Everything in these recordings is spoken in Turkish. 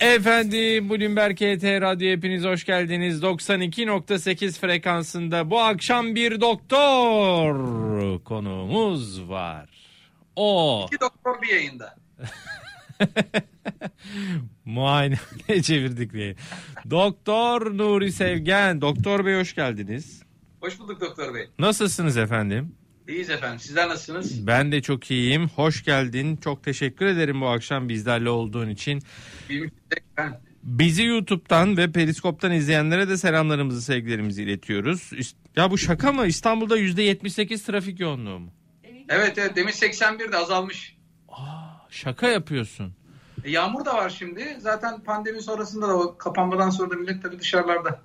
Efendim Bloomberg HT Radyo hepiniz hoş geldiniz. 92.8 frekansında bu akşam bir doktor konuğumuz var. O İki doktor bir yayında. muayene çevirdik diye. Doktor Nuri Sevgen. Doktor Bey hoş geldiniz. Hoş bulduk doktor bey. Nasılsınız efendim? İyiyiz efendim. Sizler nasılsınız? Ben de çok iyiyim. Hoş geldin. Çok teşekkür ederim bu akşam bizlerle olduğun için. Ben. Bizi YouTube'dan ve Periskop'tan izleyenlere de selamlarımızı, sevgilerimizi iletiyoruz. Ya bu şaka mı? İstanbul'da %78 trafik yoğunluğu mu? Evet evet demin 81'de azalmış. Şaka yapıyorsun. E, yağmur da var şimdi. Zaten pandemi sonrasında da o kapanmadan sonra da millet tabii dışarılarda.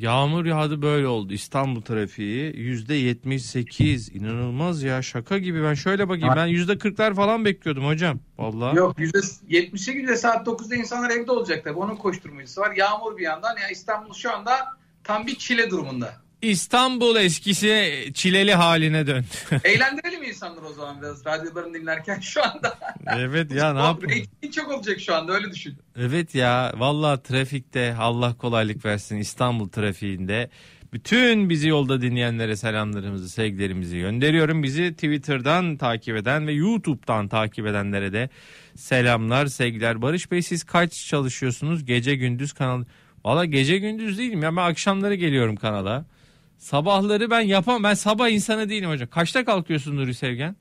Yağmur yağdı böyle oldu. İstanbul trafiği %78. İnanılmaz ya şaka gibi. Ben şöyle bakayım. Ben %40'lar falan bekliyordum hocam. Vallahi. Yok %78 de saat 9'da insanlar evde olacak tabii. Onun koşturmacısı var. Yağmur bir yandan. Ya İstanbul şu anda tam bir çile durumunda. İstanbul eskisi çileli haline döndü. Eğlendirelim insanları o zaman biraz radyolarını dinlerken şu anda. evet ya ne yapayım? çok olacak şu anda öyle düşün. Evet ya vallahi trafikte Allah kolaylık versin İstanbul trafiğinde. Bütün bizi yolda dinleyenlere selamlarımızı, sevgilerimizi gönderiyorum. Bizi Twitter'dan takip eden ve YouTube'dan takip edenlere de selamlar, sevgiler. Barış Bey siz kaç çalışıyorsunuz? Gece gündüz kanal. Valla gece gündüz değilim ya ben akşamları geliyorum kanala. Sabahları ben yapamam. Ben sabah insanı değilim hocam. Kaçta kalkıyorsun Nuri Sevgen?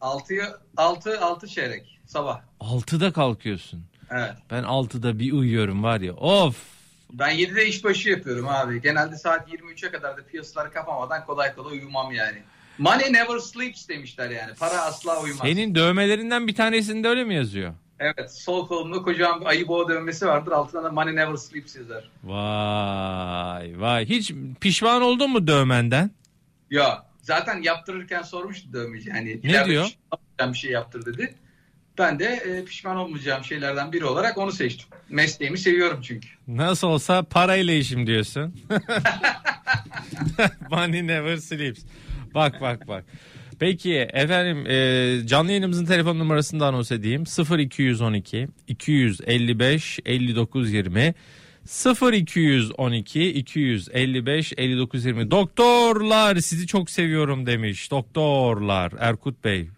6'ya 6 6 çeyrek sabah. 6'da kalkıyorsun. Evet. Ben 6'da bir uyuyorum var ya. Of. Ben 7'de işbaşı yapıyorum abi. Genelde saat 23'e kadar da piyasaları kapamadan kolay kolay uyumam yani. Money never sleeps demişler yani. Para asla uyumaz. Senin dövmelerinden bir tanesinde öyle mi yazıyor? Evet. Sol kolumda kocaman bir ayı boğa dövmesi vardır. Altına da money never sleeps yazar. Vay vay. Hiç pişman oldun mu dövmenden? Ya zaten yaptırırken sormuştu dövmeci. Yani Ne diyor? bir şey yaptır dedi. Ben de e, pişman olmayacağım şeylerden biri olarak onu seçtim. Mesleğimi seviyorum çünkü. Nasıl olsa parayla işim diyorsun. Money never sleeps. Bak bak bak. Peki efendim e, canlı yayınımızın telefon numarasını da anons edeyim. 0212 255 59 20 0212 255 59 20 Doktorlar sizi çok seviyorum demiş. Doktorlar Erkut Bey.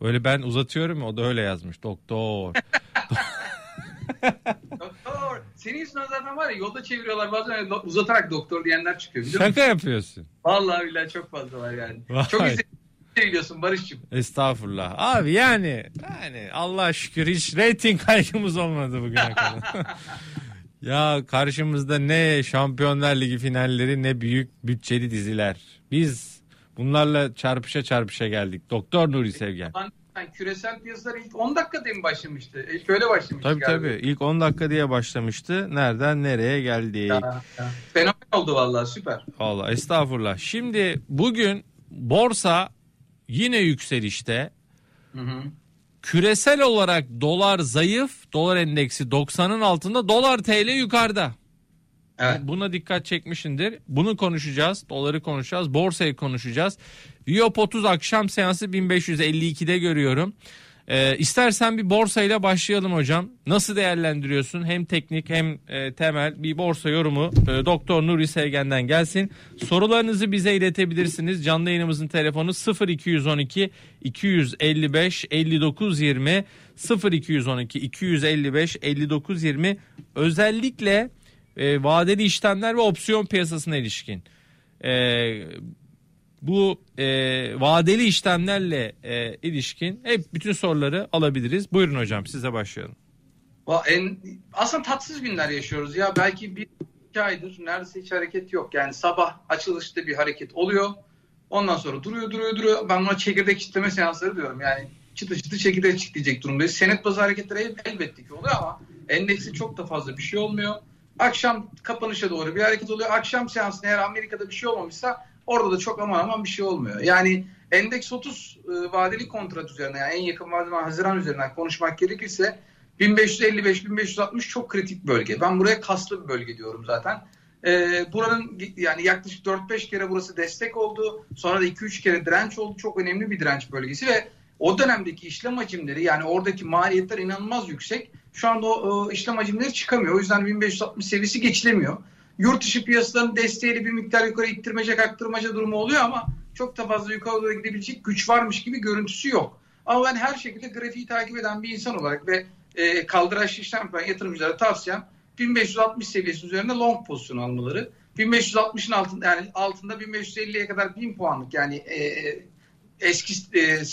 Öyle ben uzatıyorum o da öyle yazmış. Doktor. Doktor. Senin yüzünden zaten var ya yolda çeviriyorlar bazen uzatarak doktor diyenler çıkıyor musun? Şaka yapıyorsun. Vallahi billahi çok fazla var yani. Vay. Çok izleniyorsun Barış'cığım. Estağfurullah. Abi yani yani Allah şükür hiç reyting kaygımız olmadı bugüne kadar. ya karşımızda ne Şampiyonlar Ligi finalleri ne büyük bütçeli diziler. Biz bunlarla çarpışa çarpışa geldik. Doktor Nuri Sevgen. Sen küresel piyasalar ilk 10 dakikada mı başlamıştı? İlk öyle başlamıştı Tabii galiba. tabii. İlk 10 dakika diye başlamıştı. Nereden nereye geldik? Ya, ya. Fenomen oldu vallahi süper. Allah estağfurullah. Şimdi bugün borsa yine yükselişte. Hı hı. Küresel olarak dolar zayıf, dolar endeksi 90'ın altında, dolar TL yukarıda. Evet. Buna dikkat çekmişindir. Bunu konuşacağız, doları konuşacağız, borsayı konuşacağız. Viyop 30 akşam seansı 1552'de görüyorum. Ee, istersen bir borsayla başlayalım hocam. Nasıl değerlendiriyorsun? Hem teknik hem e, temel bir borsa yorumu e, Doktor Nuri Sevgen'den gelsin. Sorularınızı bize iletebilirsiniz. Canlı yayınımızın telefonu 0212 255 59 20 0212 255 59 20 özellikle e, vadeli işlemler ve opsiyon piyasasına ilişkin. E, bu e, vadeli işlemlerle e, ilişkin hep bütün soruları alabiliriz. Buyurun hocam size başlayalım. En, aslında tatsız günler yaşıyoruz ya. Belki bir iki aydır neredeyse hiç hareket yok. Yani sabah açılışta bir hareket oluyor. Ondan sonra duruyor duruyor duruyor. Ben buna çekirdek çitleme seansları diyorum. Yani çıtı çıtı çekirdek çitleyecek durumdayız. Senet bazı hareketleri el- elbette ki oluyor ama endeksin çok da fazla bir şey olmuyor. Akşam kapanışa doğru bir hareket oluyor. Akşam seansında eğer Amerika'da bir şey olmamışsa orada da çok aman aman bir şey olmuyor. Yani endeks 30 e, vadeli kontrat üzerine yani en yakın vadeli Haziran üzerinden konuşmak gerekirse 1555-1560 çok kritik bölge. Ben buraya kaslı bir bölge diyorum zaten. Ee, buranın yani yaklaşık 4-5 kere burası destek oldu. Sonra da 2-3 kere direnç oldu. Çok önemli bir direnç bölgesi ve o dönemdeki işlem hacimleri yani oradaki maliyetler inanılmaz yüksek. Şu anda o, o işlem hacimleri çıkamıyor. O yüzden 1560 seviyesi geçilemiyor. Yurt dışı piyasaların desteğiyle bir miktar yukarı ittirmece kaktırmaca durumu oluyor ama çok da fazla yukarı doğru gidebilecek güç varmış gibi görüntüsü yok. Ama ben her şekilde grafiği takip eden bir insan olarak ve e, kaldıraç işlem yapan yatırımcılara tavsiyem 1560 seviyesi üzerinde long pozisyon almaları. 1560'ın altında yani altında 1550'ye kadar 1000 puanlık yani e, eski e,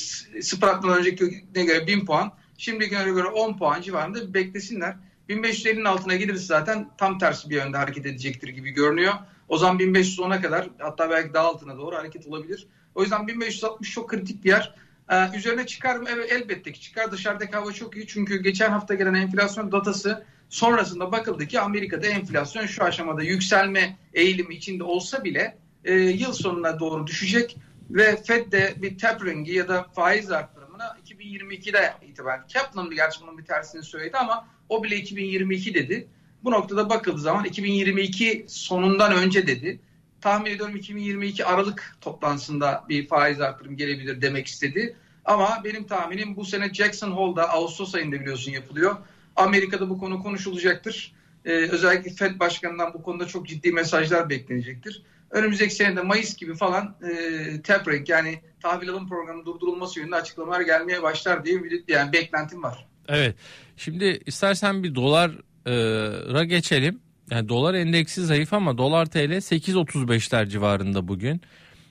Sprat'tan önceki ne göre 1000 puan şimdikine göre 10 puan civarında beklesinler. 1550'nin altına gelirse zaten tam tersi bir yönde hareket edecektir gibi görünüyor. O zaman 1510'a kadar hatta belki daha altına doğru hareket olabilir. O yüzden 1560 çok kritik bir yer. Ee, üzerine çıkar mı? Evet elbette ki çıkar. Dışarıdaki hava çok iyi. Çünkü geçen hafta gelen enflasyon datası sonrasında bakıldı ki Amerika'da enflasyon şu aşamada yükselme eğilimi içinde olsa bile e, yıl sonuna doğru düşecek ve Fed de bir tapering'i ya da faiz arttırımına 2022'de itibaren Kaplan gerçi bunun bir tersini söyledi ama o bile 2022 dedi. Bu noktada bakıldığı zaman 2022 sonundan önce dedi. Tahmin ediyorum 2022 Aralık toplantısında bir faiz artırım gelebilir demek istedi. Ama benim tahminim bu sene Jackson Hole'da Ağustos ayında biliyorsun yapılıyor. Amerika'da bu konu konuşulacaktır. Ee, özellikle Fed Başkanı'ndan bu konuda çok ciddi mesajlar beklenecektir. Önümüzdeki senede Mayıs gibi falan e, tapering yani tahvil alım programının durdurulması yönünde açıklamalar gelmeye başlar diye bir yani beklentim var. Evet. Şimdi istersen bir dolara geçelim. Yani dolar endeksi zayıf ama dolar TL 8.35'ler civarında bugün.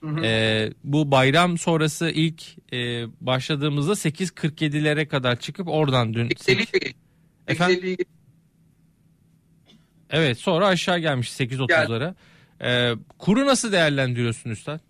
Hı hı. Ee, bu bayram sonrası ilk e, başladığımızda 8.47'lere kadar çıkıp oradan dün 8... Efendim? Evet sonra aşağı gelmiş 8.30'lara. Ee, kuru nasıl değerlendiriyorsun Üstad?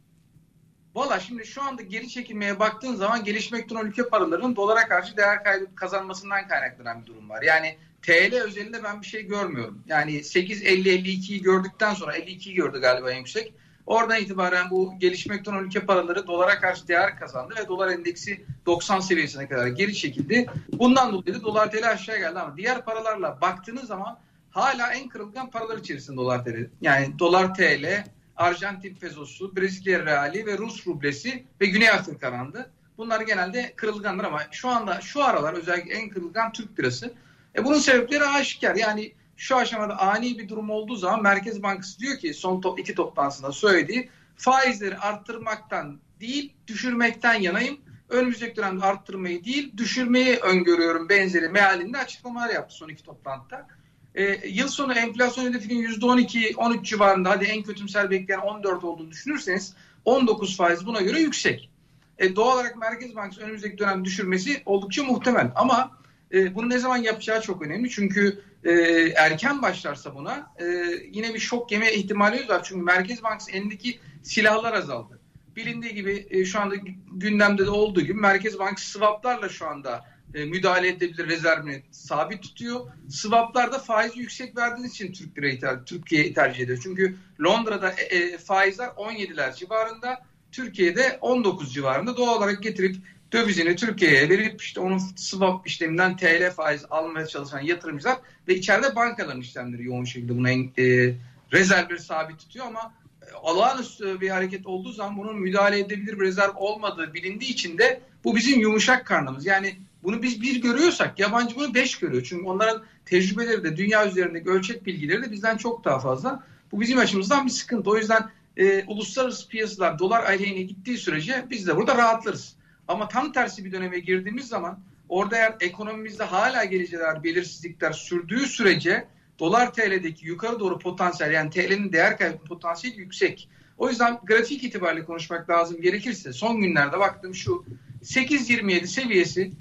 Valla şimdi şu anda geri çekilmeye baktığın zaman gelişmekte olan ülke paralarının dolara karşı değer kaybı kazanmasından kaynaklanan bir durum var. Yani TL özelinde ben bir şey görmüyorum. Yani 8.50-52'yi gördükten sonra 52'yi gördü galiba yüksek. Oradan itibaren bu gelişmekte olan ülke paraları dolara karşı değer kazandı ve dolar endeksi 90 seviyesine kadar geri çekildi. Bundan dolayı da dolar TL aşağı geldi ama diğer paralarla baktığınız zaman hala en kırılgan paralar içerisinde dolar TL. Yani dolar TL, Arjantin pesosu, Brezilya reali ve Rus rublesi ve Güney Afrika randı. Bunlar genelde kırılganlar ama şu anda şu aralar özellikle en kırılgan Türk lirası. E bunun sebepleri aşikar. Yani şu aşamada ani bir durum olduğu zaman Merkez Bankası diyor ki son top, iki toplantısında söylediği faizleri arttırmaktan değil düşürmekten yanayım. Önümüzdeki dönemde arttırmayı değil düşürmeyi öngörüyorum benzeri mealinde açıklamalar yaptı son iki toplantıda. E, yıl sonu enflasyon hedefinin %12-13 civarında hadi en kötümser bekleyen 14 olduğunu düşünürseniz 19 faiz buna göre yüksek. E, doğal olarak Merkez Bankası önümüzdeki dönem düşürmesi oldukça muhtemel ama e, bunu ne zaman yapacağı çok önemli. Çünkü e, erken başlarsa buna e, yine bir şok yeme ihtimali var. Çünkü Merkez Bankası elindeki silahlar azaldı. Bilindiği gibi e, şu anda gündemde de olduğu gibi Merkez Bankası swaplarla şu anda e, müdahale edebilir rezervini sabit tutuyor. Swaplarda faiz yüksek verdiğiniz için Türk lirayı Türkiye'yi tercih ediyor. Çünkü Londra'da e, e, faizler 17'ler civarında, Türkiye'de 19 civarında doğal olarak getirip dövizini Türkiye'ye verip işte onun swap işleminden TL faiz almaya çalışan yatırımcılar ve içeride bankaların işlemleri yoğun şekilde bunu en, e, rezervleri sabit tutuyor ama e, olağanüstü bir hareket olduğu zaman bunun müdahale edebilir bir rezerv olmadığı bilindiği için de bu bizim yumuşak karnımız. Yani bunu biz bir görüyorsak yabancı bunu beş görüyor. Çünkü onların tecrübeleri de dünya üzerindeki ölçek bilgileri de bizden çok daha fazla. Bu bizim açımızdan bir sıkıntı. O yüzden e, uluslararası piyasalar dolar aleyhine gittiği sürece biz de burada rahatlarız. Ama tam tersi bir döneme girdiğimiz zaman orada eğer ekonomimizde hala geleceler, belirsizlikler sürdüğü sürece dolar TL'deki yukarı doğru potansiyel yani TL'nin değer kaybı potansiyeli yüksek. O yüzden grafik itibariyle konuşmak lazım gerekirse son günlerde baktım şu 8.27 seviyesi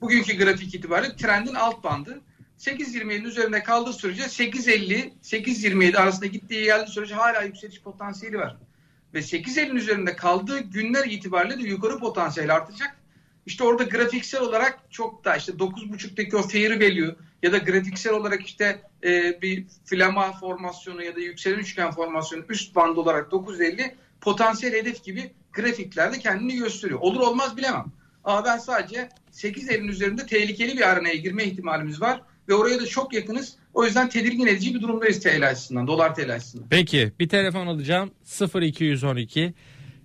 bugünkü grafik itibariyle trendin alt bandı. 8.27'nin üzerinde kaldığı sürece 8.50 8.27 arasında gittiği geldiği sürece hala yükseliş potansiyeli var. Ve 8.50'nin üzerinde kaldığı günler itibariyle de yukarı potansiyel artacak. İşte orada grafiksel olarak çok da işte 9.5'teki o fair value ya da grafiksel olarak işte e, bir flama formasyonu ya da yükselen üçgen formasyonu üst band olarak 9.50 potansiyel hedef gibi grafiklerde kendini gösteriyor. Olur olmaz bilemem. Ama ben sadece 8.50'nin üzerinde tehlikeli bir aranaya girme ihtimalimiz var ve oraya da çok yakınız. O yüzden tedirgin edici bir durumdayız TL açısından, dolar TL açısından. Peki bir telefon alacağım 0212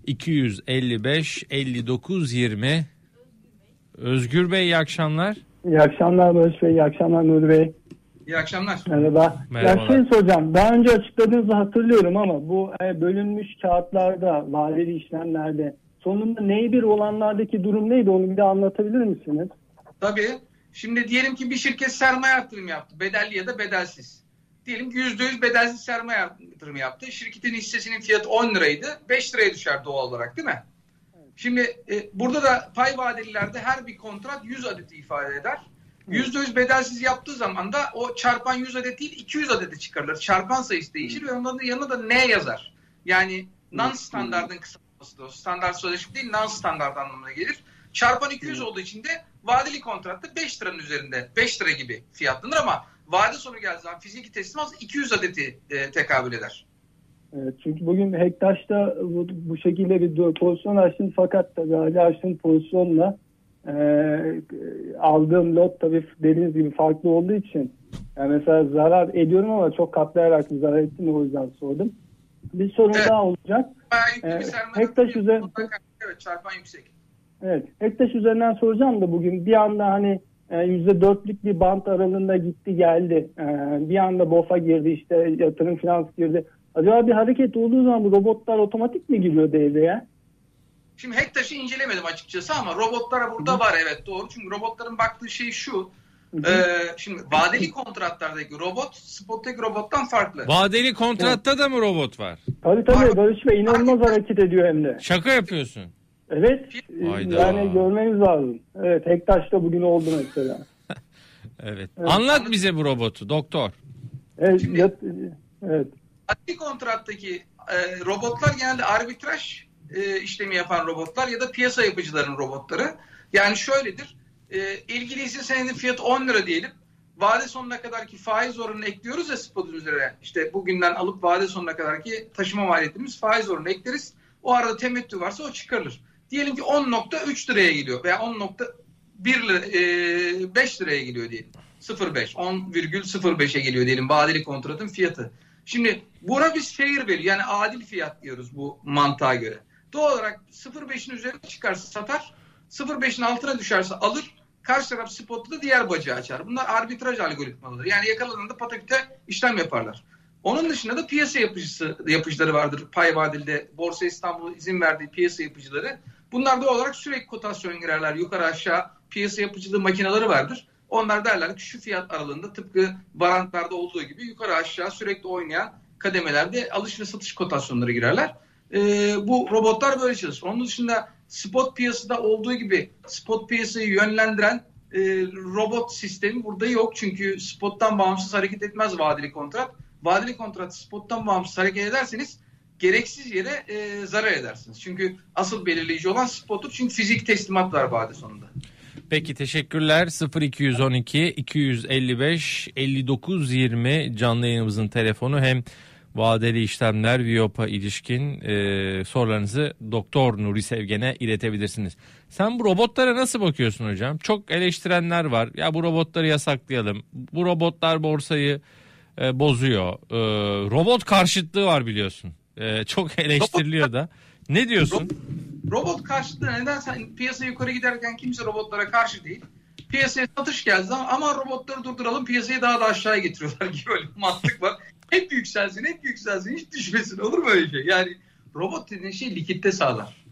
255 59 20 Özgür Bey iyi akşamlar. İyi akşamlar Barış Bey, iyi akşamlar Nuri Bey. İyi akşamlar. Merhaba. Merhabalar. Ya şey soracağım, daha önce açıkladığınızı hatırlıyorum ama bu e, bölünmüş kağıtlarda, vadeli işlemlerde sonunda ney bir olanlardaki durum neydi onu bir de anlatabilir misiniz? Tabii. Şimdi diyelim ki bir şirket sermaye yatırım yaptı. Bedelli ya da bedelsiz. Diyelim ki %100 bedelsiz sermaye yatırımı yaptı. Şirketin hissesinin fiyatı 10 liraydı. 5 liraya düşer doğal olarak değil mi? Şimdi e, burada da pay vadelilerde her bir kontrat 100 adet ifade eder. %100 bedelsiz yaptığı zaman da o çarpan 100 adet değil 200 adeti çıkarılır. Çarpan sayısı değişir ve onların yanına da ne yazar? Yani non standartın kısaltmasıdır. O. Standart sözleşme değil non standart anlamına gelir. Çarpan 200 olduğu için de vadeli kontratta 5 liranın üzerinde 5 lira gibi fiyatlanır ama vade sonu geldiği zaman fiziki teslimat 200 adeti e, tekabül eder. Evet, çünkü bugün Hektaş'ta bu, bu şekilde bir pozisyon açtım fakat tabii Ali açtığım pozisyonla e, aldığım lot tabii dediğiniz gibi farklı olduğu için yani mesela zarar ediyorum ama çok katlayarak zarar ettim o yüzden sordum. Bir sorun Evet. daha olacak. Bayağı Hektaş yatırımı üzeri- yapıyor. Evet çarpan yüksek. Evet. Hektaş üzerinden soracağım da bugün bir anda hani e, %4'lük bir bant aralığında gitti geldi. E, Bir anda BOF'a girdi işte yatırım finans girdi. Acaba bir hareket olduğu zaman bu robotlar otomatik mi giriyor devreye? Şimdi Hektaş'ı incelemedim açıkçası ama robotlara burada var evet doğru. Çünkü robotların baktığı şey şu. Hı hı. e, şimdi vadeli kontratlardaki robot spottaki robottan farklı. Vadeli kontratta da mı robot var? Tabii tabii Barış Bey inanılmaz hareket ediyor hem de. Şaka yapıyorsun. Evet. e, Hayda. Yani görmeniz lazım. Evet Hektaş'ta bugün oldu mesela. Evet. Evet. Anlat bize bu robotu doktor. Evet. Şimdi- yat- evet. Vadeli kontrattaki e, robotlar genelde arbitraj e, işlemi yapan robotlar ya da piyasa yapıcıların robotları. Yani şöyledir. E, ilgili hisse fiyatı 10 lira diyelim. Vade sonuna kadarki faiz oranını ekliyoruz ya spotun üzerine. İşte bugünden alıp vade sonuna kadarki taşıma maliyetimiz faiz oranını ekleriz. O arada temettü varsa o çıkarılır. Diyelim ki 10.3 liraya geliyor veya 10.1 lira, e, 5 liraya geliyor diyelim. 0.5, 10,05'e geliyor diyelim vadeli kontratın fiyatı. Şimdi buna biz fair value yani adil fiyat diyoruz bu mantığa göre. Doğal olarak 0.5'in üzerine çıkarsa satar, 0.5'in altına düşerse alır, karşı taraf spotta da diğer bacağı açar. Bunlar arbitraj algoritmaları. Yani yakaladığında pataküte işlem yaparlar. Onun dışında da piyasa yapıcısı, yapıcıları vardır. Pay vadilde Borsa İstanbul'un izin verdiği piyasa yapıcıları. Bunlar doğal olarak sürekli kotasyon girerler. Yukarı aşağı piyasa yapıcılığı makineleri vardır. Onlar derler ki şu fiyat aralığında tıpkı varantlarda olduğu gibi yukarı aşağı sürekli oynayan kademelerde alış ve satış kotasyonları girerler. Ee, bu robotlar böyle çalışır. Onun dışında spot piyasada olduğu gibi spot piyasayı yönlendiren e, robot sistemi burada yok. Çünkü spottan bağımsız hareket etmez vadeli kontrat. Vadeli kontrat spottan bağımsız hareket ederseniz gereksiz yere e, zarar edersiniz. Çünkü asıl belirleyici olan spottur. Çünkü fizik teslimat var vade sonunda. Peki teşekkürler. 0212 255 59 20 canlı yayınımızın telefonu hem vadeli işlemler Viyop'a ilişkin e, sorularınızı Doktor Nuri Sevgen'e iletebilirsiniz. Sen bu robotlara nasıl bakıyorsun hocam? Çok eleştirenler var. Ya bu robotları yasaklayalım. Bu robotlar borsayı e, bozuyor. E, robot karşıtlığı var biliyorsun. E, çok eleştiriliyor da. Ne diyorsun? Robot karşıtlığı neden sen piyasa yukarı giderken kimse robotlara karşı değil. Piyasaya satış zaman ama robotları durduralım piyasayı daha da aşağıya getiriyorlar gibi bir mantık var. Hep yükselsin hep yükselsin hiç düşmesin olur mu öyle şey? Yani robot dediğin şey likitte sağlar.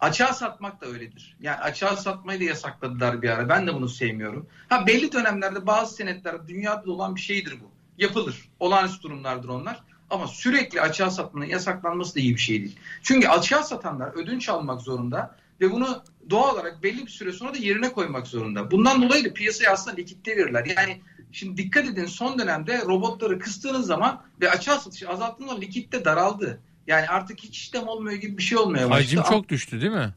Açığa satmak da öyledir. Yani açığa satmayı da yasakladılar bir ara. Ben de bunu sevmiyorum. Ha belli dönemlerde bazı senetler dünyada olan bir şeydir bu. Yapılır. Olağanüstü durumlardır onlar. Ama sürekli açığa satmanın yasaklanması da iyi bir şey değil. Çünkü açığa satanlar ödünç almak zorunda ve bunu doğal olarak belli bir süre sonra da yerine koymak zorunda. Bundan dolayı da piyasaya aslında likitte verirler. Yani şimdi dikkat edin son dönemde robotları kıstığınız zaman ve açığa satışı azalttığınız zaman likitte daraldı. Yani artık hiç işlem olmuyor gibi bir şey başladı. Hacim çok düştü değil mi?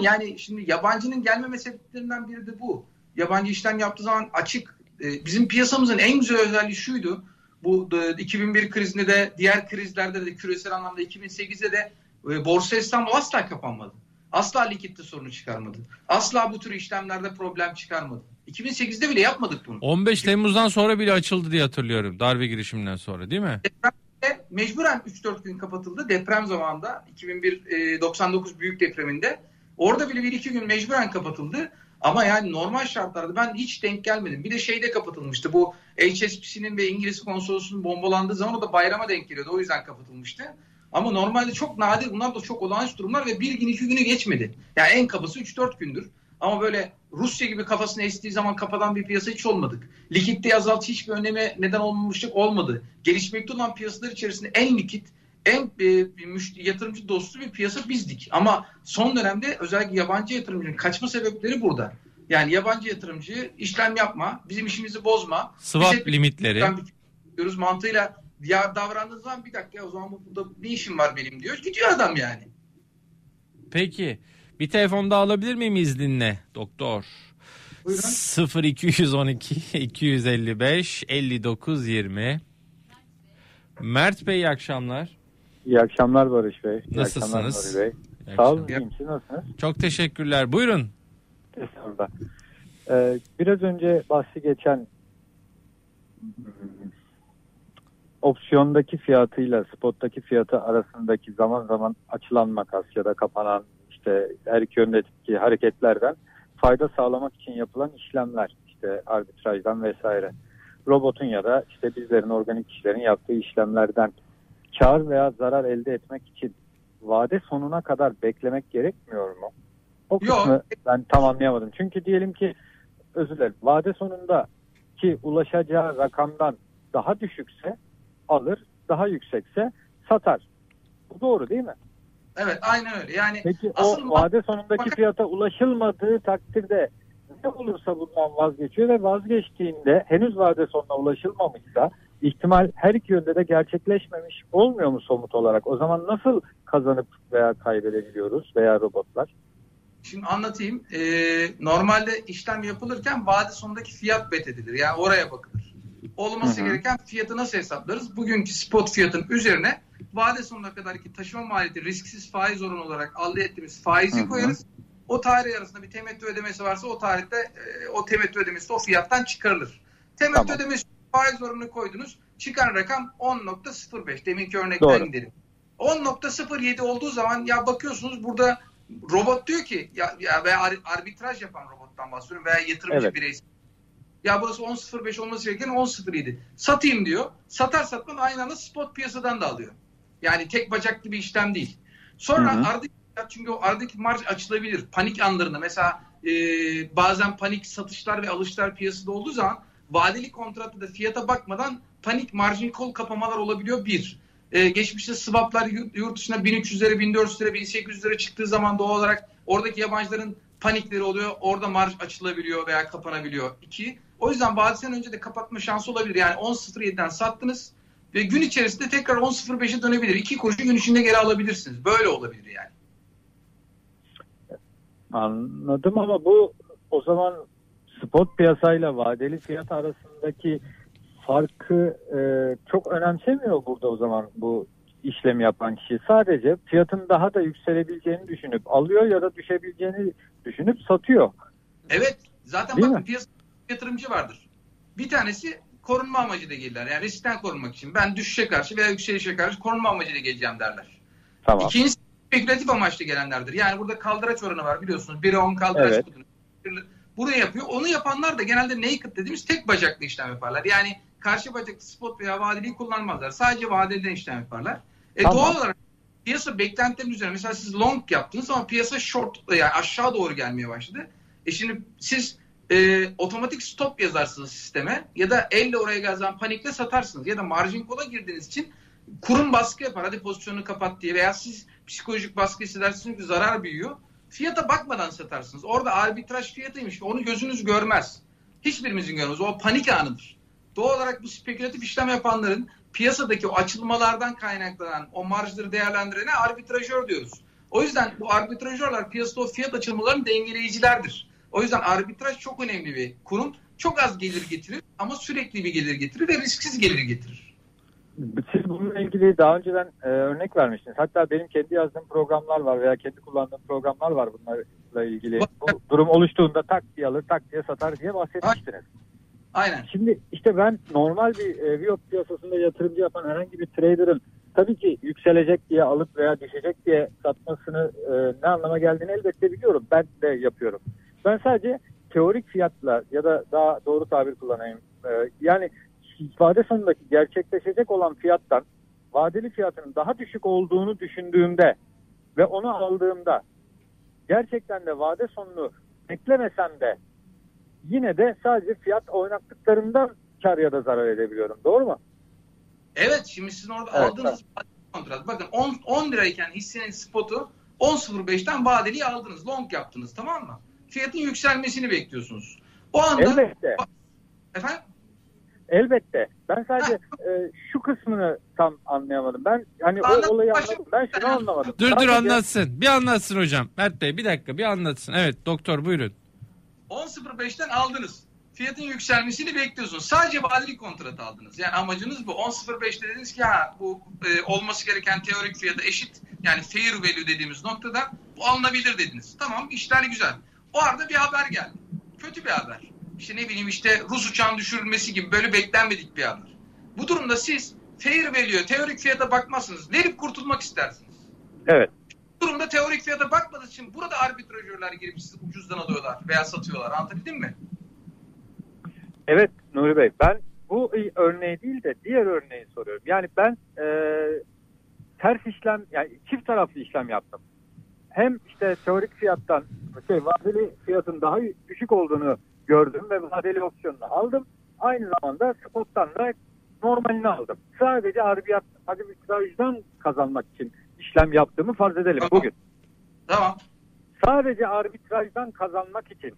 Yani şimdi yabancının gelmeme sebeplerinden biri de bu. Yabancı işlem yaptığı zaman açık. e, Bizim piyasamızın en güzel özelliği şuydu. Bu e, 2001 krizinde de diğer krizlerde de küresel anlamda 2008'de de e, Borsa İstanbul asla kapanmadı. Asla likitte sorunu çıkarmadı. Asla bu tür işlemlerde problem çıkarmadı. 2008'de bile yapmadık bunu. 15 Temmuz'dan sonra bile açıldı diye hatırlıyorum. Darbe girişiminden sonra değil mi? Depremde mecburen 3-4 gün kapatıldı. Deprem zamanında 2001 e, 99 büyük depreminde. Orada bile bir iki gün mecburen kapatıldı. Ama yani normal şartlarda ben hiç denk gelmedim. Bir de şeyde kapatılmıştı. Bu HSBC'nin ve İngiliz konsolosunun bombalandığı zaman o da bayrama denk geliyordu. O yüzden kapatılmıştı. Ama normalde çok nadir bunlar da çok olağanüstü durumlar ve bir gün iki günü geçmedi. Yani en kabası 3-4 gündür. Ama böyle Rusya gibi kafasını estiği zaman kapadan bir piyasa hiç olmadık. Likidite azaltı hiçbir önleme neden olmamışlık olmadı. Gelişmekte olan piyasalar içerisinde en likit, en e, yatırımcı dostu bir piyasa bizdik. Ama son dönemde özellikle yabancı yatırımcının kaçma sebepleri burada. Yani yabancı yatırımcı işlem yapma, bizim işimizi bozma. Swap Bize, limitleri. Diyoruz mantığıyla ya davrandığı zaman bir dakika ya o zaman burada bir işim var benim diyor. Gidiyor adam yani. Peki. Bir telefon daha alabilir miyim izninle doktor? Buyurun. 0212 255 59 20 Mert Bey iyi akşamlar. İyi akşamlar Barış Bey. İyi Nasılsınız? Bey. Sağ olun. İyiyim. Siz nasılsınız? Çok teşekkürler. Buyurun. Estağfurullah. Ee, biraz önce bahsi geçen opsiyondaki fiyatıyla spottaki fiyatı arasındaki zaman zaman açılan makas ya da kapanan işte her iki yöndeki hareketlerden fayda sağlamak için yapılan işlemler işte arbitrajdan vesaire robotun ya da işte bizlerin organik kişilerin yaptığı işlemlerden kar veya zarar elde etmek için vade sonuna kadar beklemek gerekmiyor mu? O kısmı Yok. ben tam anlayamadım. Çünkü diyelim ki özür dilerim vade sonunda ki ulaşacağı rakamdan daha düşükse alır, daha yüksekse satar. Bu doğru değil mi? Evet aynen öyle. Yani Peki asıl o vade sonundaki bak- fiyata ulaşılmadığı takdirde ne olursa bundan vazgeçiyor ve vazgeçtiğinde henüz vade sonuna ulaşılmamışsa ihtimal her iki yönde de gerçekleşmemiş olmuyor mu somut olarak? O zaman nasıl kazanıp veya kaybedebiliyoruz veya robotlar? Şimdi anlatayım. Ee, normalde işlem yapılırken vade sonundaki fiyat bet edilir. Yani oraya bakılır. Olması hı hı. gereken fiyatı nasıl hesaplarız? Bugünkü spot fiyatın üzerine vade sonuna kadar ki taşıma maliyeti risksiz faiz oranı olarak elde ettiğimiz faizi hı hı. koyarız. O tarih arasında bir temettü ödemesi varsa o tarihte e, o temettü ödemesi de o fiyattan çıkarılır. Temettü tamam. ödemesi faiz oranını koydunuz. Çıkan rakam 10.05. Deminki örnekten Doğru. gidelim. 10.07 olduğu zaman ya bakıyorsunuz burada robot diyor ki ya, ya veya arbitraj yapan robottan bahsediyorum veya yatırımcı evet. bireysi. Ya burası 10.05 olması gereken 10.07. Satayım diyor. Satar satmaz aynı anda spot piyasadan da alıyor. Yani tek bacaklı bir işlem değil. Sonra hı ardaki çünkü o aradaki marj açılabilir. Panik anlarında mesela e, bazen panik satışlar ve alışlar piyasada olduğu zaman vadeli kontratta da fiyata bakmadan panik margin kol kapamalar olabiliyor bir. Ee, geçmişte swaplar yurt dışına 1300'lere, 1400'lere, 1800'lere çıktığı zaman doğal olarak oradaki yabancıların panikleri oluyor. Orada marj açılabiliyor veya kapanabiliyor. İki. O yüzden vadisinden önce de kapatma şansı olabilir. Yani 10.07'den sattınız ve gün içerisinde tekrar 10.05'e dönebilir. İki kuruşu gün içinde geri alabilirsiniz. Böyle olabilir yani. Anladım ama bu o zaman spot piyasayla vadeli fiyat arasındaki farkı e, çok önemsemiyor burada o zaman bu işlem yapan kişi. Sadece fiyatın daha da yükselebileceğini düşünüp alıyor ya da düşebileceğini düşünüp satıyor. Evet. Zaten Değil bakın piyasa yatırımcı vardır. Bir tanesi korunma amacıyla gelirler. Yani riskten korunmak için. Ben düşüşe karşı veya yükselişe karşı korunma amacıyla geleceğim derler. Tamam. İkincisi spekülatif amaçlı gelenlerdir. Yani burada kaldıraç oranı var biliyorsunuz. 1'e 10 kaldıraç evet. Buraya yapıyor. Onu yapanlar da genelde naked dediğimiz tek bacaklı işlem yaparlar. Yani karşı bacaklı spot veya vadeliyi kullanmazlar. Sadece vadeli işlem yaparlar. E tamam. Doğal olarak piyasa beklentilerin üzerine mesela siz long yaptınız ama piyasa short yani aşağı doğru gelmeye başladı. E şimdi siz e, otomatik stop yazarsınız sisteme ya da elle oraya geldiği panikle satarsınız ya da margin kola girdiğiniz için kurum baskı yapar hadi pozisyonu kapat diye veya siz psikolojik baskı hissedersiniz ki zarar büyüyor. Fiyata bakmadan satarsınız. Orada arbitraj fiyatıymış. Onu gözünüz görmez. Hiçbirimizin görmez. O panik anıdır. Doğal olarak bu spekülatif işlem yapanların piyasadaki o açılmalardan kaynaklanan o marjları değerlendirene arbitrajör diyoruz. O yüzden bu arbitrajörler piyasada o fiyat açılmalarının dengeleyicilerdir. O yüzden arbitraj çok önemli bir kurum. Çok az gelir getirir ama sürekli bir gelir getirir ve risksiz gelir getirir. Siz bununla ilgili daha önceden e, örnek vermiştiniz. Hatta benim kendi yazdığım programlar var veya kendi kullandığım programlar var bunlarla ilgili. Bu durum oluştuğunda tak diye alır, tak diye satar diye bahsetmiştiniz. Aynen. Şimdi işte ben normal bir e, Viyop piyasasında yatırımcı yapan herhangi bir trader'ın tabii ki yükselecek diye alıp veya düşecek diye satmasını e, ne anlama geldiğini elbette biliyorum. Ben de yapıyorum. Ben sadece teorik fiyatla ya da daha doğru tabir kullanayım. E, yani vade sonundaki gerçekleşecek olan fiyattan vadeli fiyatının daha düşük olduğunu düşündüğümde ve onu aldığımda gerçekten de vade sonunu beklemesem de yine de sadece fiyat oynattıklarından kar ya da zarar edebiliyorum. Doğru mu? Evet şimdi sizin orada Evet, aldığınız kontrat. Bakın 10, 10 lirayken hissenin spotu 10.05'ten vadeliyi aldınız. Long yaptınız tamam mı? Fiyatın yükselmesini bekliyorsunuz. O anda Elbette. efendim Elbette. Ben sadece e, şu kısmını tam anlayamadım. Ben hani o olayı anladım. Ben şunu anlamadım. Dur dur Sadece- anlatsın. Bir anlatsın hocam. Mert Bey bir dakika bir anlatsın. Evet doktor buyurun. 10.05'ten aldınız. Fiyatın yükselmesini bekliyorsunuz. Sadece vadeli kontrat aldınız. Yani amacınız bu. 10.05'te dediniz ki ha bu e, olması gereken teorik fiyata eşit. Yani fair value dediğimiz noktada bu alınabilir dediniz. Tamam işler güzel. O arada bir haber geldi. Kötü bir haber. İşte ne bileyim işte Rus uçağın düşürülmesi gibi böyle beklenmedik bir haber. Bu durumda siz fair value, teorik fiyata bakmazsınız. Verip kurtulmak istersiniz. Evet. Bu durumda teorik fiyata bakmadığı için burada arbitrajörler girip sizi ucuzdan alıyorlar veya satıyorlar. Anlatabildim mi? Evet Nuri Bey ben bu örneği değil de diğer örneği soruyorum. Yani ben e, ters işlem yani çift taraflı işlem yaptım. Hem işte teorik fiyattan şey vadeli fiyatın daha düşük olduğunu gördüm ve vadeli opsiyonunu aldım. Aynı zamanda spottan da normalini aldım. Sadece arbiyat, arbitrajdan kazanmak için işlem yaptığımı farz edelim Tamam. bugün. Tamam. Sadece arbitrajdan kazanmak için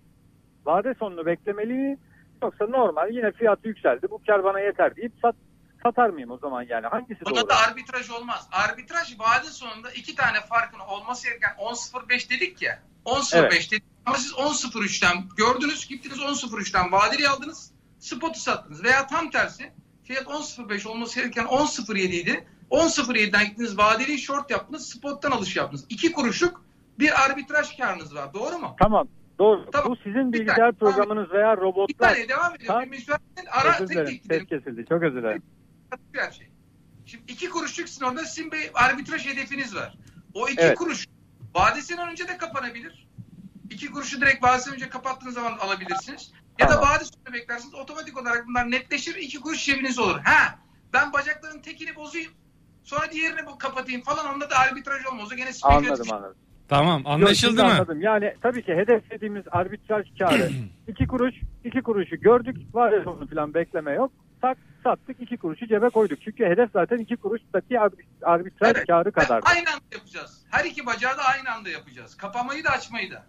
vade sonunu beklemeli mi? Yoksa normal yine fiyat yükseldi bu kar bana yeter deyip sat, satar mıyım o zaman yani hangisi Buna doğru? da arbitraj olmaz. Arbitraj vade sonunda iki tane farkın olması gereken 10.05 dedik ya. 10.05 Evet. dedik ama siz 10.03'ten gördünüz gittiniz 10.03'ten vadeli aldınız spotu sattınız. Veya tam tersi fiyat 10.05 olması gereken 10.07 idi. 10.07'den gittiniz vadeli short yaptınız spottan alış yaptınız. İki kuruşluk bir arbitraj karınız var doğru mu? Tamam doğru. Tamam. Bu sizin Bir bilgisayar tane- programınız veya Bir robotlar. tane devam ediyorum. Tamam. Bir müsaade edin. Ara Özür tek ses kesildi çok özür dilerim. Her şey. Şimdi iki kuruşluk sizin orada sizin bir arbitraj hedefiniz var. O iki Evet. kuruş vadesinden önce de kapanabilir. İki kuruşu direkt vadesinden önce kapattığınız zaman alabilirsiniz. Ya da vade sonunda beklersiniz. Otomatik olarak bunlar netleşir. iki kuruş cebiniz olur. Ha ben bacakların tekini bozayım. Sonra diğerini bu kapatayım falan. Onda da arbitraj olmaz. O gene spekülatif. Anladım anladım. Tamam Yok, anlaşıldı şimdi mı? Anladım. Yani tabii ki hedeflediğimiz arbitraj karı iki kuruş, iki kuruşu gördük. Vade sonu falan bekleme yok. Sak, sattık iki kuruşu cebe koyduk. Çünkü hedef zaten iki kuruştaki arbit- arbitraj Evet. karı kadar. Aynı anda yapacağız. Her iki bacağı da aynı anda yapacağız. Kapamayı da açmayı da.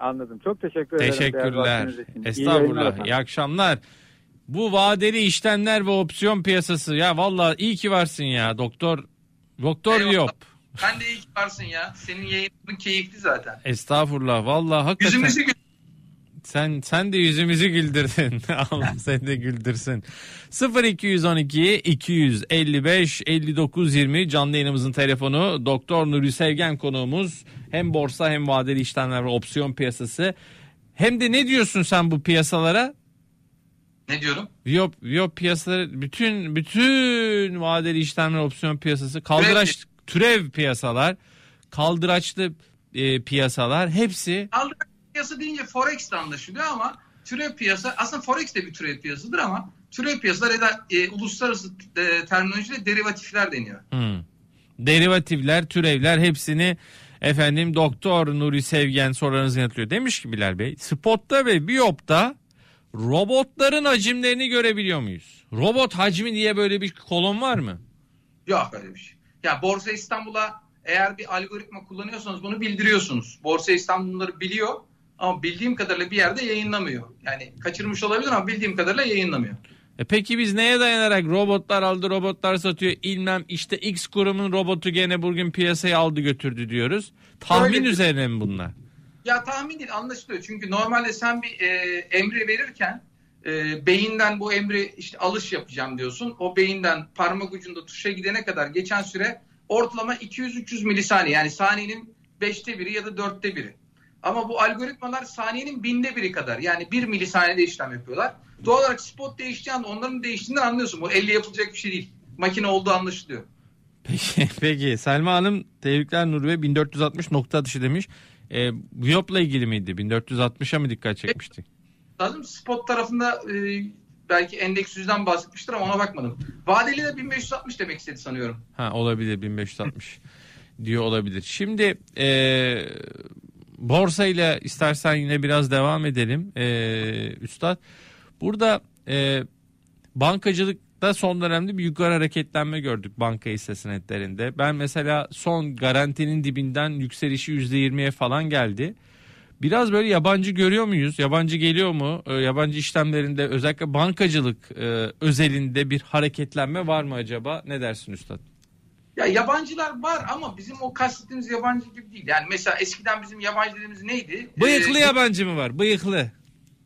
Anladım. Çok teşekkür ederim. Teşekkürler. İyi Estağfurullah. efendim. İyi akşamlar. Bu vadeli işlemler ve opsiyon piyasası ya vallahi iyi ki varsın ya doktor. Doktor Eyvallah. Yop. Ben de iyi ki varsın ya. Senin yayının keyifli zaten. Estağfurullah. Vallahi hakikaten. Yüzümüzü. Sen sen de yüzümüzü güldürdün. Allah sen de güldürsün. 0212 255 59 20 canlı yayınımızın telefonu. Doktor Nuri Sevgen konuğumuz. Hem borsa hem vadeli işlemler ve opsiyon piyasası. Hem de ne diyorsun sen bu piyasalara? Ne diyorum? Yok yok piyasaları bütün bütün vadeli işlemler opsiyon piyasası kaldıraç türev piyasalar kaldıraçlı e, piyasalar hepsi Kaldıraç piyasa deyince Forex de anlaşılıyor ama türev piyasa aslında Forex de bir türev piyasıdır ama türev piyasalar ya da e, uluslararası e, terminolojide derivatifler deniyor. Hmm. Derivatifler, türevler hepsini efendim Doktor Nuri Sevgen sorularınızı yanıtlıyor. Demiş ki Bilal Bey spotta ve biyopta robotların hacimlerini görebiliyor muyuz? Robot hacmi diye böyle bir kolon var mı? Yok öyle bir şey. Ya Borsa İstanbul'a eğer bir algoritma kullanıyorsanız bunu bildiriyorsunuz. Borsa İstanbul bunları biliyor ama bildiğim kadarıyla bir yerde yayınlamıyor. Yani kaçırmış olabilir ama bildiğim kadarıyla yayınlamıyor. E peki biz neye dayanarak robotlar aldı robotlar satıyor ilmem işte X kurumun robotu gene bugün piyasayı aldı götürdü diyoruz. Tahmin Öyle. üzerine mi bunlar? Ya tahmin değil anlaşılıyor. Çünkü normalde sen bir e, emri verirken e, beyinden bu emri işte alış yapacağım diyorsun. O beyinden parmak ucunda tuşa gidene kadar geçen süre ortalama 200-300 milisaniye. Yani saniyenin 5'te biri ya da 4'te biri. Ama bu algoritmalar saniyenin binde biri kadar. Yani 1 milisaniyede işlem yapıyorlar. Doğal olarak spot değiştiği anda onların değiştiğinden anlıyorsun. Bu elle yapılacak bir şey değil. Makine olduğu anlaşılıyor. Peki, peki Selma Hanım tebrikler Nuri Bey 1460 nokta atışı demiş. E, Biyop'la ilgili miydi? 1460'a mı dikkat çekmişti? lazım. Spot tarafında e, belki endeks yüzden bahsetmiştir ama ona bakmadım. Vadeli de 1560 demek istedi sanıyorum. Ha olabilir 1560 diyor olabilir. Şimdi e, borsayla istersen yine biraz devam edelim e, Üstad. Burada e, bankacılıkta son dönemde bir yukarı hareketlenme gördük banka hisse senetlerinde. Ben mesela son garantinin dibinden yükselişi %20'ye falan geldi. Biraz böyle yabancı görüyor muyuz? Yabancı geliyor mu? E, yabancı işlemlerinde özellikle bankacılık e, özelinde bir hareketlenme var mı acaba? Ne dersin Üstad? Ya yabancılar var ama bizim o kastettiğimiz yabancı gibi değil. Yani mesela eskiden bizim yabancı dediğimiz neydi? Bıyıklı Ee, yabancı mı var? Bıyıklı.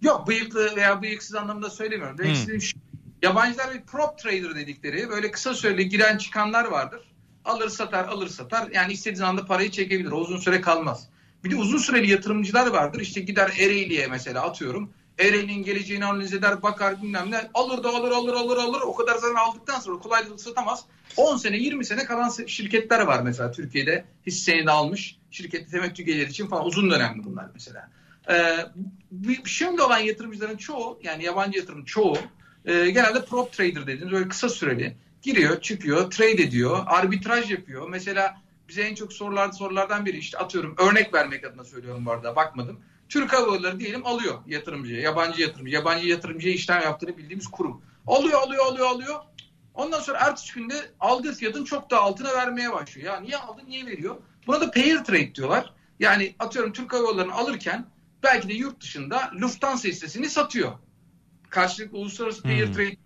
Yok bıyıklı veya bıyıksız anlamda söylemiyorum. Demek istediğim şu, yabancılar bir prop trader dedikleri böyle kısa süreli giren çıkanlar vardır. Alır satar alır satar yani istediği anda parayı çekebilir. O uzun süre kalmaz. Bir de uzun süreli yatırımcılar vardır. İşte gider Ereğli'ye mesela atıyorum. Ereğli'nin geleceğini analiz eder bakar bilmem ne. Alır da alır alır alır alır. O kadar zaten aldıktan sonra kolaylıkla satamaz. 10 sene 20 sene kalan şirketler var mesela Türkiye'de hisseyi almış. Şirketli temettü geliri için falan uzun dönemli bunlar mesela. Ee, şimdi olan yatırımcıların çoğu yani yabancı yatırım çoğu e, genelde prop trader dediğimiz böyle kısa süreli giriyor çıkıyor trade ediyor arbitraj yapıyor. Mesela bize en çok sorular sorulardan biri işte atıyorum örnek vermek adına söylüyorum bu arada bakmadım. Türk Hava Yolları diyelim alıyor yatırımcıya yabancı yatırımcı yabancı yatırımcıya işlem yaptığını bildiğimiz kurum. Alıyor alıyor alıyor alıyor. Ondan sonra ertesi günde aldığı fiyatın çok daha altına vermeye başlıyor. Ya niye aldın niye veriyor? Buna da pair trade diyorlar. Yani atıyorum Türk Hava Yolları'nı alırken belki de yurt dışında Lufthansa hissesini satıyor. Karşılıklı uluslararası pair Hmm. trade.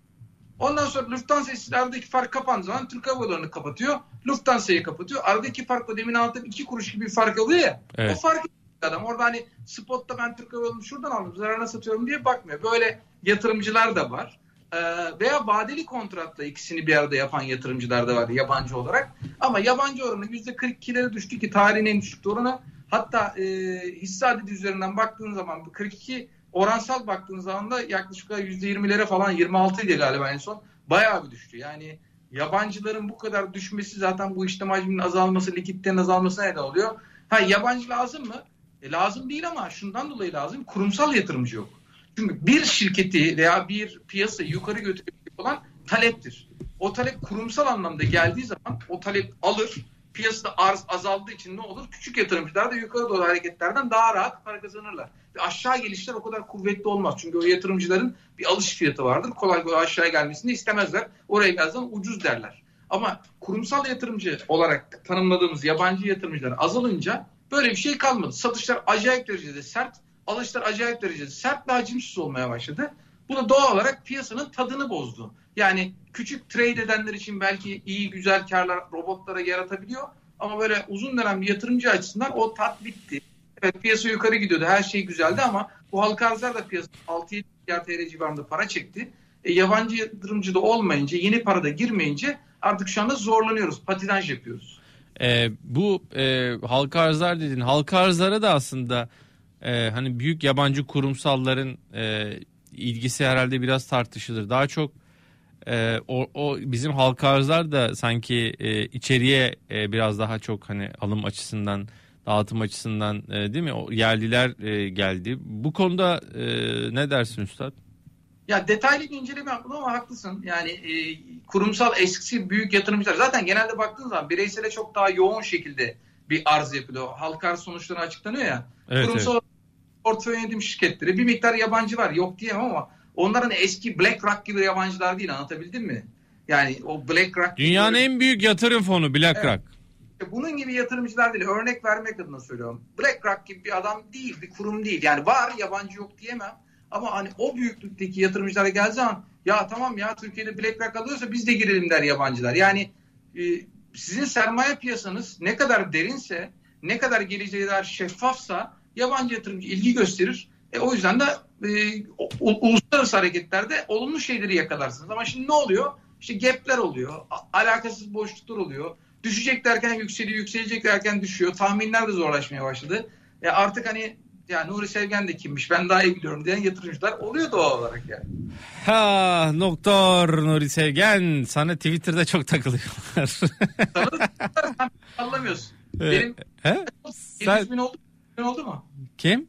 Ondan sonra Lufthansa hisselerdeki fark kapandığı zaman Türk Hava Yolları'nı kapatıyor. Lufthansa'yı kapatıyor. Aradaki fark da demin anlattığım iki kuruş gibi bir fark oluyor ya. Evet. O fark adam orada hani spotta ben Türk Hava Yolları'nı şuradan aldım zararına satıyorum diye bakmıyor. Böyle yatırımcılar da var. Ee, veya vadeli kontratla ikisini bir arada yapan yatırımcılar da var yabancı olarak. Ama yabancı oranı %42'lere düştü ki tarihin en düşük oranı. Hatta e, hisse adedi üzerinden baktığın zaman bu 42 oransal baktığın zaman da yaklaşık olarak %20'lere falan 26 idi galiba en son. Bayağı bir düştü. Yani yabancıların bu kadar düşmesi zaten bu işlem hacminin azalması, likiditenin azalmasına neden oluyor. Ha yabancı lazım mı? E, lazım değil ama şundan dolayı lazım. Kurumsal yatırımcı yok. Çünkü bir şirketi veya bir piyasayı yukarı götürecek olan taleptir. O talep kurumsal anlamda geldiği zaman o talep alır. Piyasada arz azaldığı için ne olur? Küçük yatırımcılar da yukarı doğru hareketlerden daha rahat para kazanırlar. Ve aşağı gelişler o kadar kuvvetli olmaz. Çünkü o yatırımcıların bir alış fiyatı vardır. Kolay kolay aşağıya gelmesini istemezler. Oraya gelsen ucuz derler. Ama kurumsal yatırımcı olarak tanımladığımız yabancı yatırımcılar azalınca böyle bir şey kalmadı. Satışlar acayip derecede sert, alışlar acayip derecede sert ve hacimsiz olmaya başladı. Bu da doğal olarak piyasanın tadını bozdu. Yani küçük trade edenler için belki iyi güzel karlar robotlara yaratabiliyor. Ama böyle uzun dönem bir yatırımcı açısından o tat bitti. Evet piyasa yukarı gidiyordu. Her şey güzeldi ama bu halka arzlar da piyasa 6-7 milyar TL civarında para çekti. E, yabancı yatırımcı da olmayınca, yeni para da girmeyince artık şu anda zorlanıyoruz. Patinaj yapıyoruz. Ee, bu e, halka arzlar dedin. Halka arzlara da aslında e, hani büyük yabancı kurumsalların e, ilgisi herhalde biraz tartışılır. Daha çok e, o, o bizim halka arzlar da sanki e, içeriye e, biraz daha çok hani alım açısından dağıtım açısından e, değil mi? O yerliler e, geldi. Bu konuda e, ne dersin üstad? Ya detaylı bir inceleme yapmadım ama haklısın. Yani e, kurumsal eskisi büyük yatırımcılar zaten genelde baktığın zaman bireysele çok daha yoğun şekilde bir arz yapılıyor. Halka arz sonuçları açıklanıyor ya. Evet, kurumsal portföy yönetim şirketleri bir miktar yabancı var. Yok diyemem ama onların eski BlackRock gibi yabancılar değil anlatabildim mi? Yani o BlackRock gibi- Dünyanın en büyük yatırım fonu BlackRock. İşte bunun gibi yatırımcılar değil. Örnek vermek adına söylüyorum. BlackRock gibi bir adam değil, bir kurum değil. Yani var, yabancı yok diyemem. Ama hani o büyüklükteki yatırımcılara geldiği zaman ya tamam ya Türkiye'de BlackRock alıyorsa biz de girelim der yabancılar. Yani e, sizin sermaye piyasanız ne kadar derinse, ne kadar geleceğe dair şeffafsa yabancı yatırımcı ilgi gösterir. E, o yüzden de e, u- uluslararası hareketlerde olumlu şeyleri yakalarsınız. Ama şimdi ne oluyor? İşte gapler oluyor, alakasız boşluklar oluyor. Düşecek derken yükseliyor, yükselecek derken düşüyor. Tahminler de zorlaşmaya başladı. E artık hani ya Nuri Sevgen de kimmiş ben daha iyi biliyorum diyen yatırımcılar oluyor doğal olarak yani. Ha doktor Nuri Sevgen sana Twitter'da çok takılıyorlar. Sana anlamıyorsun. Ee, Benim He? 700 Sen bin oldu, oldu mu? kim?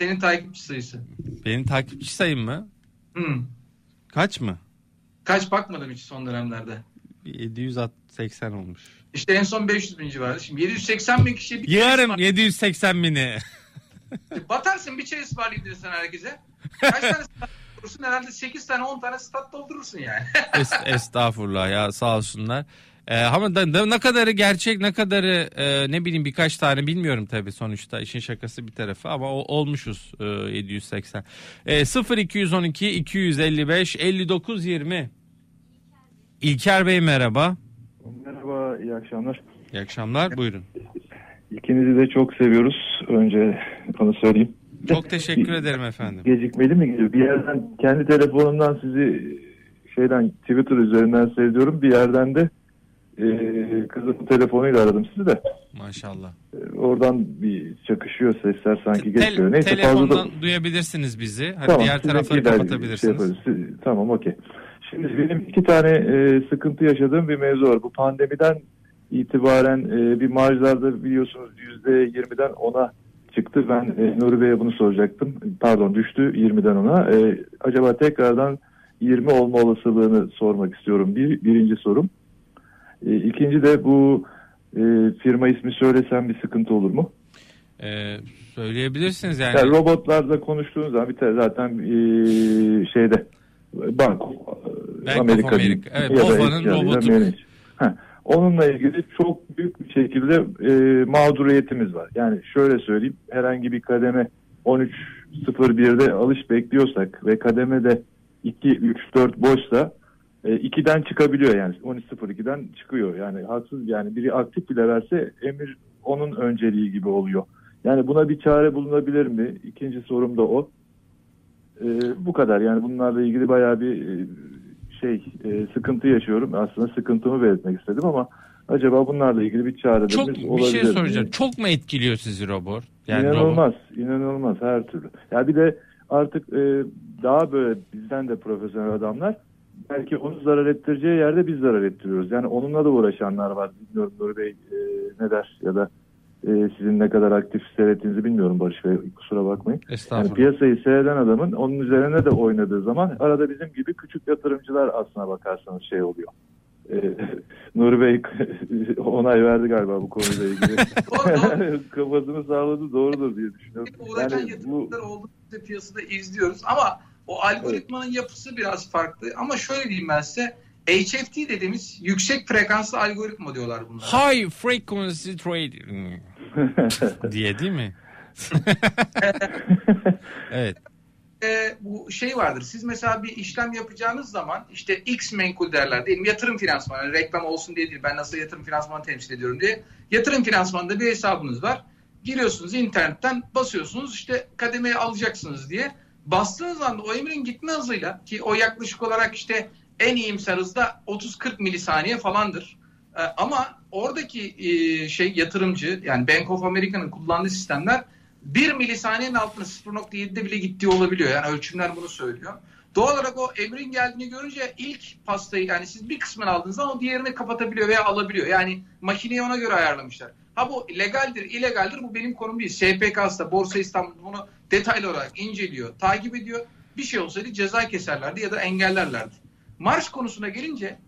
Senin takipçi sayısı. Benim takipçi sayım mı? Hmm. Kaç mı? Kaç bakmadım hiç son dönemlerde. 780 olmuş. İşte en son 500 bin civarı. Şimdi 780 bin çay Yarım ısmar- 780 bini. Batarsın bir çay ısmarlayabilirsin herkese. Kaç tane doldurursun? Herhalde 8 tane 10 tane stat doldurursun yani. Es- estağfurullah ya sağ olsunlar. Ee, ama da, da ne kadarı gerçek ne kadarı e, ne bileyim birkaç tane bilmiyorum tabii sonuçta işin şakası bir tarafı ama o, olmuşuz e, 780. E, 0212 255 59 20 İlker Bey merhaba. Merhaba, iyi akşamlar. İyi akşamlar buyurun. İkinizi de çok seviyoruz. Önce onu söyleyeyim. Çok teşekkür ederim efendim. Gecikmeli mi geliyor? Bir yerden kendi telefonumdan sizi şeyden Twitter üzerinden seyrediyorum. Bir yerden de e, kızımın telefonuyla aradım sizi de. Maşallah. E, oradan bir çakışıyor sesler sanki Tel- geçiyor. Neyse fazla telefondan da... duyabilirsiniz bizi. Hadi Tamam, diğer tarafları kapatabilirsiniz. şey. Siz- tamam okey. Şimdi benim iki tane e, sıkıntı yaşadığım bir mevzu var. Bu pandemiden itibaren e, bir marjlarda biliyorsunuz %20'den 10'a çıktı. Ben e, Nuri Bey'e bunu soracaktım. Pardon düştü 20'den 10'a. E, acaba tekrardan 20 olma olasılığını sormak istiyorum. Bir, birinci sorum. E, ikinci de bu e, firma ismi söylesem bir sıkıntı olur mu? Ee, söyleyebilirsiniz yani. Yani robotlarla konuştuğunuz zaman bir tane zaten e, şeyde bank Bank of America. Evet, BOFA'nın robotu. Onunla ilgili çok büyük bir şekilde e, mağduriyetimiz var. Yani şöyle söyleyeyim herhangi bir kademe 13.01'de alış bekliyorsak ve kademe de 2, 3, 4 boşsa e, 2'den çıkabiliyor yani 13.02'den çıkıyor. Yani haksız yani biri aktif bile verse emir onun önceliği gibi oluyor. Yani buna bir çare bulunabilir mi? İkinci sorum da o. Ee, bu kadar yani bunlarla ilgili bayağı bir e, şey e, sıkıntı yaşıyorum. Aslında sıkıntımı belirtmek istedim ama acaba bunlarla ilgili bir çarelerimiz Çok olabilir bir şey mi? soracağım. Çok mu etkiliyor sizi robot? Yani robot. inanılmaz, inanılmaz her türlü. Ya bir de artık e, daha böyle bizden de profesyonel adamlar belki onu zarar ettireceği yerde biz zarar ettiriyoruz. Yani onunla da uğraşanlar var. Bilmiyorum Nuri Bey e, ne der ya da e, sizin ne kadar aktif seyrettiğinizi bilmiyorum Barış Bey kusura bakmayın. Yani piyasayı seyreden adamın onun üzerine de oynadığı zaman arada bizim gibi küçük yatırımcılar aslına bakarsanız şey oluyor. Ee, Nuri Bey onay verdi galiba bu konuyla ilgili. Kafasını sağladı doğrudur diye düşünüyorum. uğraşan Yani bu yatırımcılar oldukça piyasada izliyoruz ama o algoritmanın yapısı biraz farklı. Ama şöyle diyeyim ben size HFT dediğimiz yüksek frekanslı algoritma diyorlar bunlara. High frequency trading diye değil mi? evet. e, bu şey vardır. Siz mesela bir işlem yapacağınız zaman işte X menkul derler diyelim yatırım finansmanı yani reklam olsun diye değil ben nasıl yatırım finansmanı temsil ediyorum diye. Yatırım finansmanında bir hesabınız var. Giriyorsunuz internetten basıyorsunuz işte kademeye alacaksınız diye. Bastığınız anda o emrin gitme hızıyla ki o yaklaşık olarak işte en iyimser hızda 30-40 milisaniye falandır. E, ama oradaki şey yatırımcı yani Bank of America'nın kullandığı sistemler 1 milisaniyenin altında 0.7'de bile gittiği olabiliyor. Yani ölçümler bunu söylüyor. Doğal olarak o emrin geldiğini görünce ilk pastayı yani siz bir kısmını aldığınız zaman o diğerini kapatabiliyor veya alabiliyor. Yani makineyi ona göre ayarlamışlar. Ha bu legaldir, illegaldir bu benim konum değil. SPK'sı Borsa İstanbul bunu detaylı olarak inceliyor, takip ediyor. Bir şey olsaydı ceza keserlerdi ya da engellerlerdi. Marş konusuna gelince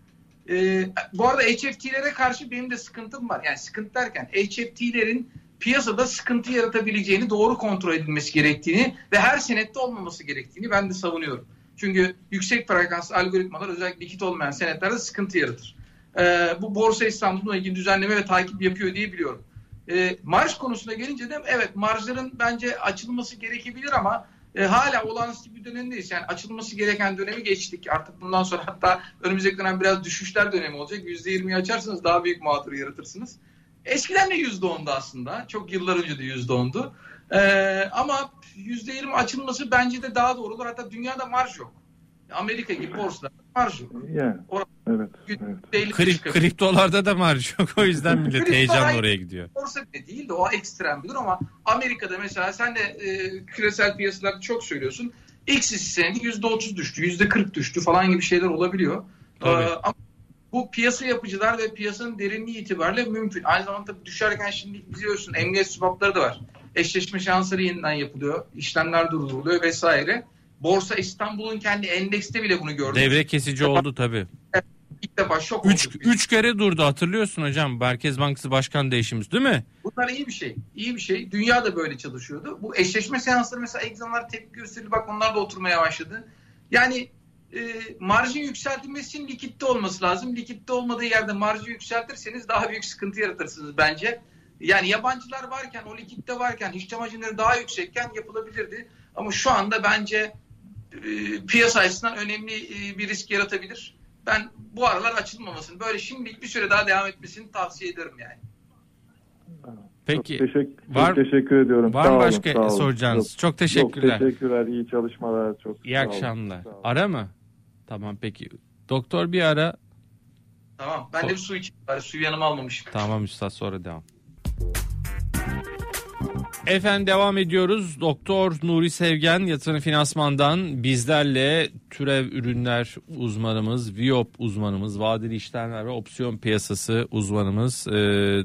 e, bu arada HFT'lere karşı benim de sıkıntım var. Yani sıkıntı derken HFT'lerin piyasada sıkıntı yaratabileceğini doğru kontrol edilmesi gerektiğini ve her senette olmaması gerektiğini ben de savunuyorum. Çünkü yüksek frekanslı algoritmalar özellikle likit olmayan senetlerde sıkıntı yaratır. Ee, bu Borsa İstanbul'la ilgili düzenleme ve takip yapıyor diye biliyorum. Ee, marj konusuna gelince de evet marjların bence açılması gerekebilir ama e, hala olağanüstü bir dönemdeyiz. Yani açılması gereken dönemi geçtik. Artık bundan sonra hatta önümüzdeki dönem biraz düşüşler dönemi olacak. %20'yi açarsanız daha büyük mağdur yaratırsınız. Eskiden de %10'du aslında. Çok yıllar önce de %10'du. Ee, ama %20 açılması bence de daha doğru olur. Hatta dünyada marj yok. Amerika gibi borsalarda marj yok. yani, Or- evet, evet. Krip, kriptolarda da marj yok. O yüzden millet heyecanla oraya gidiyor. borsa bile değil de o ekstrem bir durum ama Amerika'da mesela sen de e, küresel piyasalarda çok söylüyorsun. X senedi %30 düştü, %40 düştü falan gibi şeyler olabiliyor. Tabii. Ee, ama bu piyasa yapıcılar ve piyasanın derinliği itibariyle mümkün. Aynı zamanda tabii düşerken şimdi biliyorsun emniyet swapları da var. Eşleşme şansları yeniden yapılıyor. işlemler durduruluyor vesaire. Borsa İstanbul'un kendi endekste bile bunu gördük. Devre kesici oldu tabii. İlk defa şok Üç, olduk. biz. üç kere durdu hatırlıyorsun hocam. Merkez Bankası Başkan değişimiz değil mi? Bunlar iyi bir şey. İyi bir şey. Dünya da böyle çalışıyordu. Bu eşleşme seansları mesela egzamlar tepki gösterildi. Bak onlar da oturmaya başladı. Yani e, marjın yükseltilmesi için likitte olması lazım. Likitte olmadığı yerde marjı yükseltirseniz daha büyük sıkıntı yaratırsınız bence. Yani yabancılar varken, o likitte varken, işlem hacimleri daha yüksekken yapılabilirdi. Ama şu anda bence e, piyasa açısından önemli e, bir risk yaratabilir. Ben bu aralar açılmamasını, böyle şimdilik bir süre daha devam etmesini tavsiye ederim yani. Peki. Çok teşekkür, Var- çok teşekkür ediyorum. Var Sağ mı olun, başka sağ olun. soracağınız? Yok, Çok teşekkürler. Çok teşekkürler. İyi çalışmalar. Çok İyi akşamlar. Sağ olun. Ara mı? Tamam peki. Doktor bir ara. Tamam. Ben de bir su içeyim. Bari suyu yanıma almamışım. Tamam üstad sonra devam. Efendim devam ediyoruz. Doktor Nuri Sevgen yatırım finansmandan bizlerle türev ürünler uzmanımız, Viop uzmanımız, vadeli işlemler ve opsiyon piyasası uzmanımız e,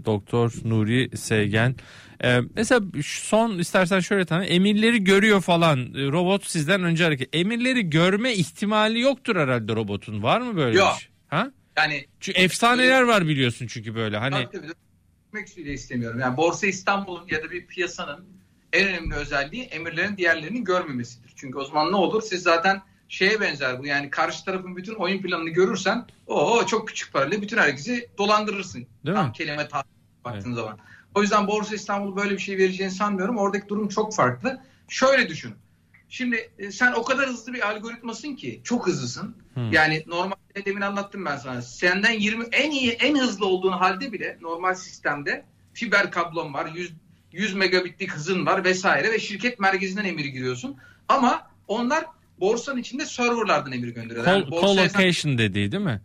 Doktor Nuri Sevgen. E, mesela son istersen şöyle tanı emirleri görüyor falan E, robot sizden önce hareket. Emirleri görme ihtimali yoktur herhalde robotun. Var mı böyle Yok. bir şey? Ha? Yani Çünkü efsaneler var biliyorsun çünkü böyle hani tabii tabii, bile istemiyorum. Yani Borsa İstanbul'un ya da bir piyasanın en önemli özelliği emirlerin diğerlerini görmemesidir. Çünkü o zaman ne olur? Siz zaten şeye benzer bu. Yani karşı tarafın bütün oyun planını görürsen o çok küçük parayla bütün herkesi dolandırırsın. Değil Tam mi? kelime ta baktığın zaman. O yüzden Borsa İstanbul böyle bir şey vereceğini sanmıyorum. Oradaki durum çok farklı. Şöyle düşün. Şimdi e, sen o kadar hızlı bir algoritmasın ki çok hızlısın. Hmm. Yani normalde demin anlattım ben sana. Senden 20 en iyi en hızlı olduğun halde bile normal sistemde fiber kablon var. 100 100 megabitlik hızın var vesaire ve şirket merkezinden emir giriyorsun. Ama onlar borsanın içinde serverlardan emir gönderiyorlar. Col- Yani sen collocation dediği değil mi?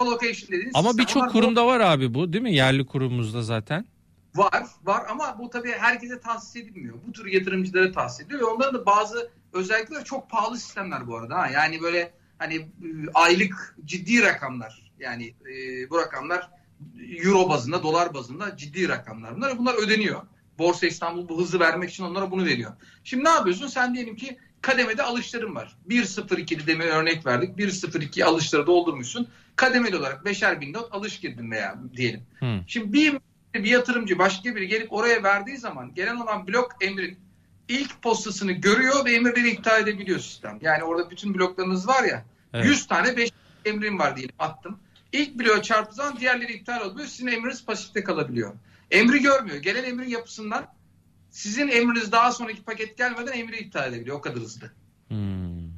collocation dediğiniz Ama birçok kurumda var abi bu değil mi? Yerli kurumumuzda zaten. Var, var ama bu tabii herkese tahsis edilmiyor. Bu tür yatırımcılara tahsis ediliyor ve onların da bazı özellikleri çok pahalı sistemler bu arada. Ha. Yani böyle hani e, aylık ciddi rakamlar. Yani e, bu rakamlar euro bazında, dolar bazında ciddi rakamlar. Bunlar, bunlar ödeniyor. Borsa İstanbul bu hızı vermek için onlara bunu veriyor. Şimdi ne yapıyorsun? Sen diyelim ki kademede alışların var. 1.02'li demin örnek verdik. 1.02 alışları doldurmuşsun. Kademeli olarak beşer bin not alış girdin veya diyelim. Hı. Şimdi bir bir yatırımcı başka biri gelip oraya verdiği zaman gelen olan blok emrin ilk postasını görüyor ve emirleri iptal edebiliyor sistem. Yani orada bütün bloklarınız var ya Evet. 100 tane 5 emrim var diyelim attım. İlk bloğa çarptığı zaman diğerleri iptal oluyor. Sizin emriniz pasifte kalabiliyor. Emri görmüyor. Gelen emrin yapısından sizin emriniz daha sonraki paket gelmeden emri iptal edebiliyor. O kadar hızlı. Hmm.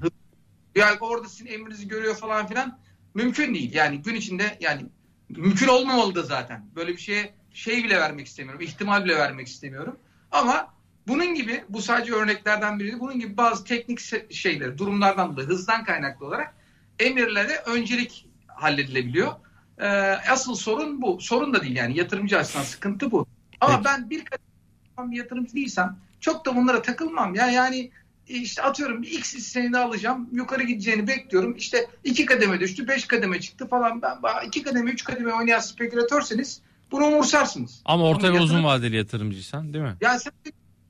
Yani orada sizin emrinizi görüyor falan filan mümkün değil. Yani gün içinde yani mümkün olmamalı da zaten. Böyle bir şeye şey bile vermek istemiyorum. ihtimal bile vermek istemiyorum. Ama bunun gibi bu sadece örneklerden biri. Bunun gibi bazı teknik şeyler, durumlardan dolayı hızdan kaynaklı olarak emirlere öncelik halledilebiliyor. Ee, asıl sorun bu. Sorun da değil yani yatırımcı açısından sıkıntı bu. Ama Peki. ben bir bir yatırımcı değilsem çok da bunlara takılmam ya. Yani işte atıyorum bir X hisseni alacağım. Yukarı gideceğini bekliyorum. İşte iki kademe düştü, beş kademe çıktı falan. Ben ben iki kademe, üç kademe oynayan spekülatörseniz bunu umursarsınız. Ama orta Ama ve uzun yatırım- vadeli yatırımcıysan değil mi? Ya sen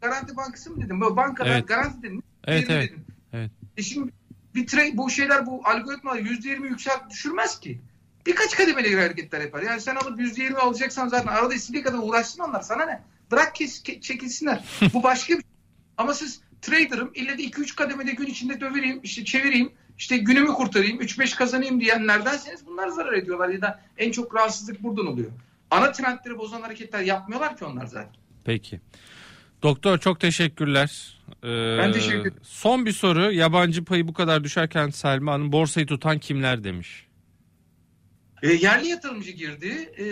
Garanti Bankası mı dedim? Bankalar Evet. garanti dedin. Evet evet. dedin. Evet. E şimdi bir trade, bu şeyler bu algoritmalar %20 yükselt düşürmez ki. Birkaç kademeli hareketler yapar. Yani sen alıp %20 alacaksan zaten arada istediği kadar uğraşsın onlar. Sana ne? Bırak kes, ke- çekilsinler. bu başka bir şey. Ama siz trader'ım ille de 2-3 kademede gün içinde dövereyim, işte çevireyim, işte günümü kurtarayım, 3-5 kazanayım diyenlerdenseniz bunlar zarar ediyorlar ya da en çok rahatsızlık buradan oluyor. Ana trendleri bozan hareketler yapmıyorlar ki onlar zaten. Peki. Doktor çok teşekkürler. Ee, Ben teşekkür ederim. Son bir soru. Yabancı payı bu kadar düşerken Selma Hanım borsayı tutan kimler demiş. E, yerli yatırımcı girdi. E,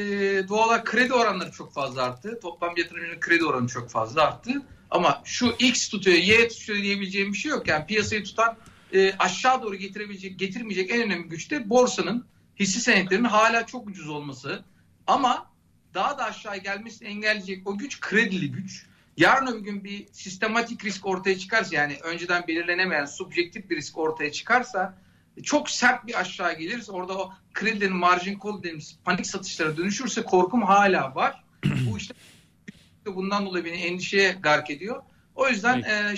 doğal olarak kredi oranları çok fazla arttı. Toplam yatırımcının kredi oranı çok fazla arttı. Ama şu X tutuyor, Y tutuyor diyebileceğim bir şey yok. Yani piyasayı tutan e, aşağı doğru getirebilecek, getirmeyecek en önemli güç de borsanın hisse senetlerinin hala çok ucuz olması. Ama daha da aşağı gelmesini engelleyecek o güç kredili güç. Yarın öbür gün bir sistematik risk ortaya çıkarsa yani önceden belirlenemeyen subjektif bir risk ortaya çıkarsa çok sert bir aşağı gelirse orada o kredilerin margin call dediğimiz panik satışlara dönüşürse korkum hala var. Bu işte bundan dolayı beni endişeye gark ediyor. O yüzden e,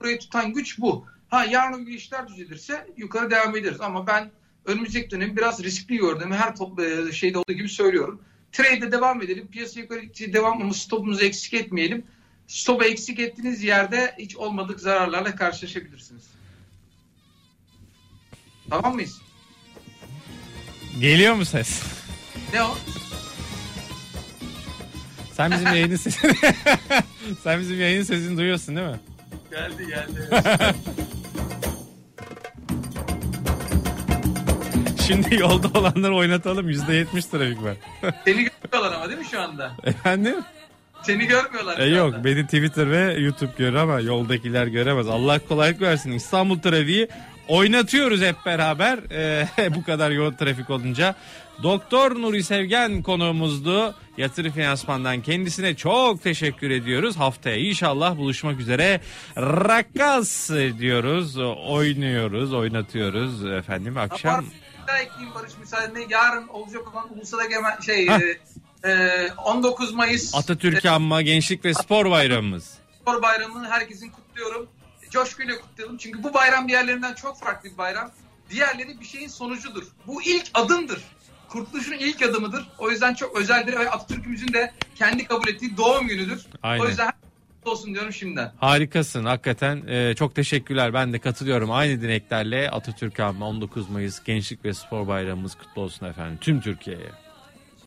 burayı tutan güç bu. Ha yarın bir işler düzelirse yukarı devam ederiz ama ben önümüzdeki dönemi biraz riskli gördüğümü her top, e, şeyde olduğu gibi söylüyorum. Trade'de devam edelim. Piyasa yukarı devam ama stopumuzu eksik etmeyelim. Stopu eksik ettiğiniz yerde hiç olmadık zararlarla karşılaşabilirsiniz. Tamam mıyız? Geliyor mu ses? Ne o? Sen bizim yayının sesini Sen bizim yayının sesini duyuyorsun değil mi? Geldi geldi. Şimdi yolda olanları oynatalım. %70 trafik var. Seni görmüyorlar ama değil mi şu anda? Efendim? Seni görmüyorlar E şu yok anda. beni Twitter ve YouTube görür ama yoldakiler göremez. Allah kolaylık versin. İstanbul trafiği oynatıyoruz hep beraber. E, bu kadar yoğun trafik olunca. Doktor Nuri Sevgen konuğumuzdu. Yatırı Finansman'dan kendisine çok teşekkür ediyoruz. Haftaya inşallah buluşmak üzere. Rakkas diyoruz. Oynuyoruz, oynatıyoruz efendim akşam. Daha ekleyeyim Barış müsaadenle. Yarın olacak olan Ulusal Egemen şey e, e, 19 Mayıs Atatürk Anma Gençlik ve Spor Bayramımız. Spor Bayramı'nı herkesin kutluyorum. Coşkuyla kutlayalım. Çünkü bu bayram diğerlerinden çok farklı bir bayram. Diğerleri bir şeyin sonucudur. Bu ilk adımdır. Kurtuluşun ilk adımıdır. O yüzden çok özeldir ve Atatürk'ümüzün de kendi kabul ettiği doğum günüdür. Aynen. O yüzden olsun diyorum şimdiden. Harikasın hakikaten Ee, çok teşekkürler ben de katılıyorum aynı dileklerle Atatürk Anma 19 Mayıs Gençlik ve Spor Bayramımız kutlu olsun efendim tüm Türkiye'ye.